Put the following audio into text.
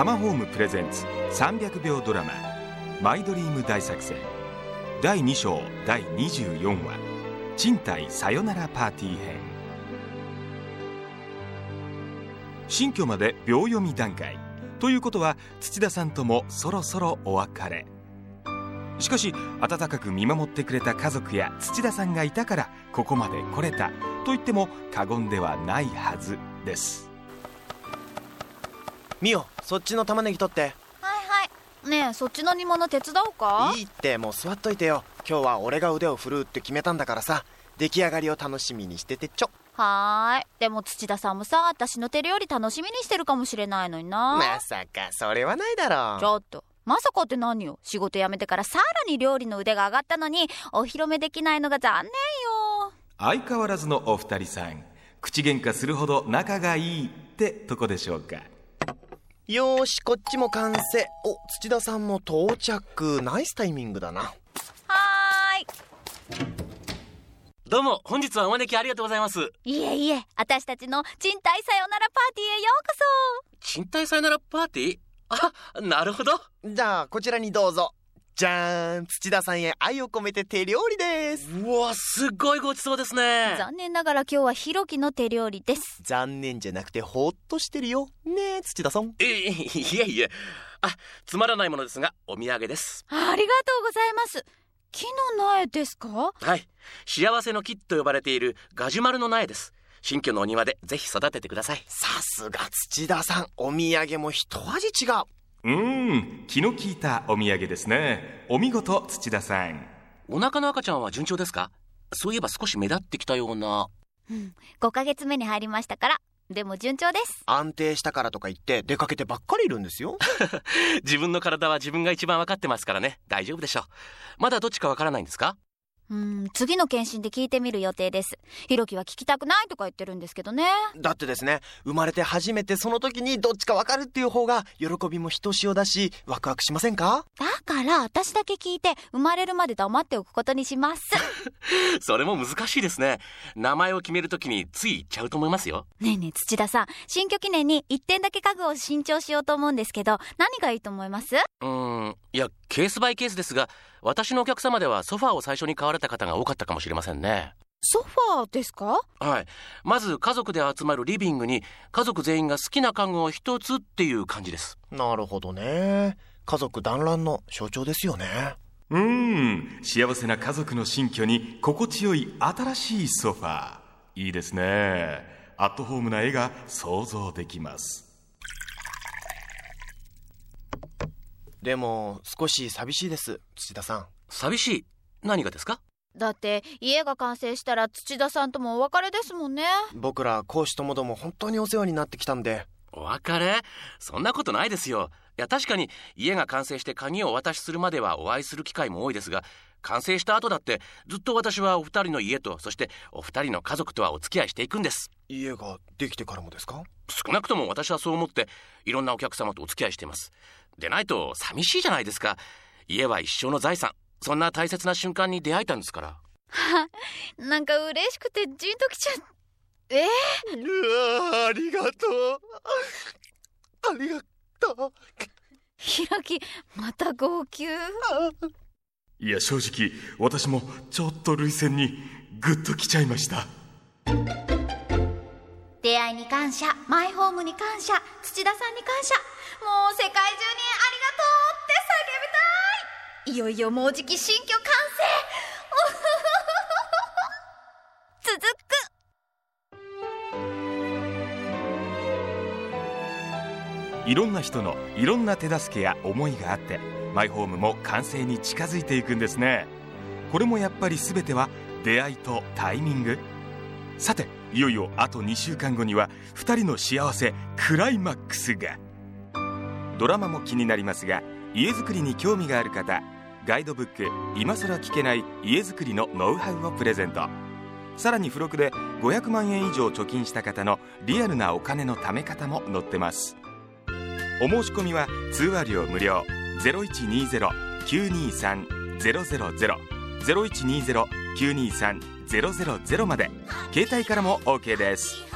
タマホームプレゼンツ300秒ドラマ「マイドリーム大作戦」第2章第24話「賃貸さよならパーティー編」新居まで秒読み段階。ということは土田さんともそろそろお別れ。しかし温かく見守ってくれた家族や土田さんがいたからここまで来れた。と言っても過言ではないはずです。ミオそっちの玉ねぎ取って。はいはい。ねえそっちの煮物手伝おうか？いいって。もう座っといてよ。今日は俺が腕を振るうって決めたんだからさ。出来上がりを楽しみにしててちょ。はーい。でも土田さんもさ私の手料理楽しみにしてるかもしれないのにな。まさかそれはないだろちょっと。まさかって何よ？仕事辞めてからさらに料理の腕が上がったのにお披露目できないのが残念よ。相変わらずのお二人さん。口喧嘩するほど仲がいいってとこでしょうかよーしこっちも完成。お土田さんも到着。ナイスタイミングだな。はーどうも本日はお招きありがとうございます。いいえいえ私たちの賃貸さよならパーティーへようこ賃貸さよならパーティー？あなるほど。じゃあこちらにどうぞじゃーん。土田さんへ愛を込めて手料理です。うわすごいごちそうですね。そ残念ながら今日はひろきの手料理です。残念じゃなくてほっとしてるよ。ねえ土田さん。えいえいえあつまらないものですがお土産です。ありがとうございます。木の苗ですか？はい。幸せの木と呼ばれているガジュマルの苗です。新居のお庭でぜひ育ててください。さすが土田さん。お土産も一味違ううーん気の利いたお土産ですね。お見事土田さん。お腹の赤ちゃんは順調ですか？そういえば少し目立ってきたような。うん5ヶ月目に入りましたからでも順調です。安定したからとか言って出かけてばっかりいるんですよ。自分の体は自分が一番分かってますからね。大丈夫でしょう。まだどっちかわからないんですか？うん次の検診で聞いてみる予定です。ひろきは聞きたくないとか言ってるんですけどね。だってですね生まれて初めてその時にどっちかわかるっていう方が喜びもひとしおだしワクワクしませんか？だから私だけ聞いて生まれるまで黙っておくことにします。それも難しいですね。名前を決めるときについ言っちゃうと思いますよ。ねえねえ土田さん新居記念に1点だけ家具を新調しようと思うんですけど何がいいと思います？うーんいやケースバイケースですが私のお客様ではソファーを最初に買われた方が多かったかもしれませんね。ソファーですか？はい。まず家族で集まるリビングに家族全員が好きな家具を一つっていう感じです。なるほどね。家族団らんの象徴ですよね。うーん。幸せな家族の新居に心地よい新しいソファー。いいですね。アットホームな絵が想像できますでも少し寂しいです土田さん。寂しい？何がですか？だって家が完成したら土田さんともお別れですもんね。僕ら講師ともども本当にお世話になってきたんで。お別れ？そんなことないですよ。いや確かに家が完成して鍵をお渡しするまではお会いする機会も多いですが完成した後だってずっと私はお二人の家とそしてお二人の家族とはお付き合いしていくんです。家ができてからもですか？少なくとも私はそう思っていろんなお客様とお付き合いしています。でないと寂しいじゃないですか。家は一生の財産。そんな大切な瞬間に出会えたんですから。なんか嬉しくてじんときちゃえうわありがとう。ありがと。うひろきまた号泣？いや正直私もちょっと涙腺にグッときちゃいました。出会いに感謝マイホームに感謝土田さんに感謝。もう世界中にありがとうって叫びたい。いよいよもうじき新居完いろんな人のいろんな手助けや思いがあってマイホームも完成に近づいていくんですね。これもやっぱり全ては出会いとタイミング。さていよいよあと2週間後には2人の幸せクライマックスが。ドラマも気になりますが家づくりに興味がある方ガイドブック「今更聞けない家づくりのノウハウ」をプレゼント。さらに付録で500万円以上貯金した方のリアルなお金の貯め方も載ってます。お申し込みは通話料無料。0120-923-000 0120-923-000まで。携帯からも OK です。